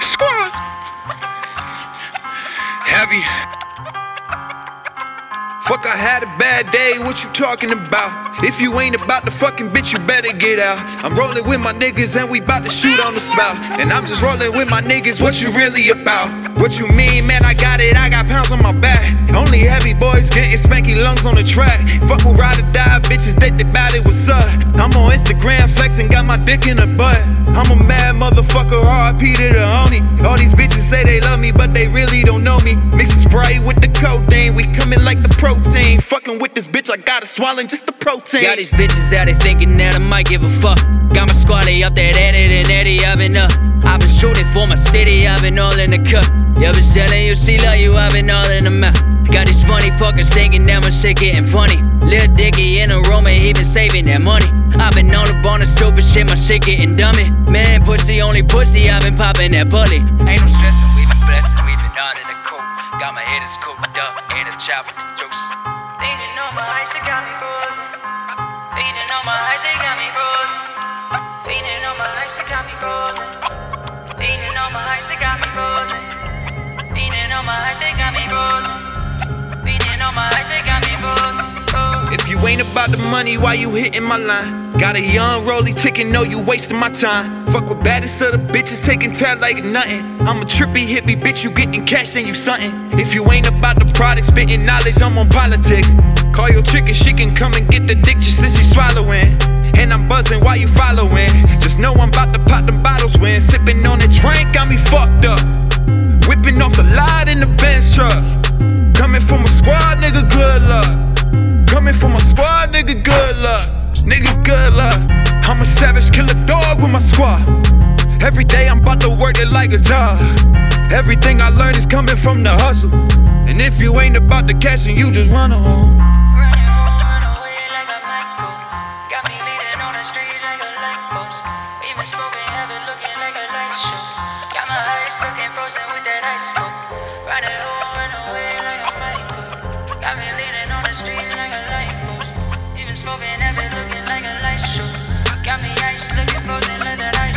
Squad. Heavy. Fuck, I had a bad day, what you talking about? If you ain't about the fucking bitch, you better get out. I'm rolling with my niggas and we bout to shoot on the spout. And I'm just rolling with my niggas, what you really about? What you mean, man? I got it, I got pounds on my back. Only heavy boys getting $panky Lungz on the track. Fuck with ride or die, bitches, they about it, what's up? I'm on Instagram flexing, got my dick in the butt. I'm a mad motherfucker, RIP to the honey. All these bitches say they love me, but they really don't know me. Mix the Sprite with the codeine, we coming like the protein. Fucking with this bitch, I gotta swallow just the protein. Got these bitches out there thinking that I might give a fuck. Got my squally up that edit and Eddie, I've been up. I've been shooting for my city, I've been all in the cup. Yeah, been telling you she love you, I've been all in the mouth. Funny thinking that my shit getting funny. Lil Dicky in a room and he been saving that money. I've been on the bone of stupid shit, my shit getting dummy. Man, pussy, only pussy, I've been popping that bully. Ain't no stressin', we been blessed, we been on in the coop. Got my head is cooped up, ain't a chop with the juice. Leaning on my ice, it got me frozen. Feeding on my ice, it got me frozen. Feeding on my ice, it got me frozen. Feeding on my ice, it got me frozen. Ain't about the money, why you hitting my line? Got a young rolly ticking, know you wasting my time. Fuck with baddest of the bitches, taking tab like nothing. I'm a trippy hippie bitch, you getting cash, then you something. If you ain't about the product, spitting knowledge, I'm on politics. Call your chicken, she can come and get the dick just since she swallowing. And I'm buzzing while you following. Just know I'm about to pop them bottles when sipping on the drink, got me fucked up. Whipping off the lot in the Benz truck. Coming nigga, good luck. Nigga, good luck. I'm a savage, kill a dog with my squad. Every day I'm about to work it like a job. Everything I learn is coming from the hustle. And if you ain't about the cash, then you just run home. Smoking heavy, looking like a light show. Got my eyes looking frozen with that ice scope. Smoking heavy, looking like a light show. Got me ice looking frozen like that ice.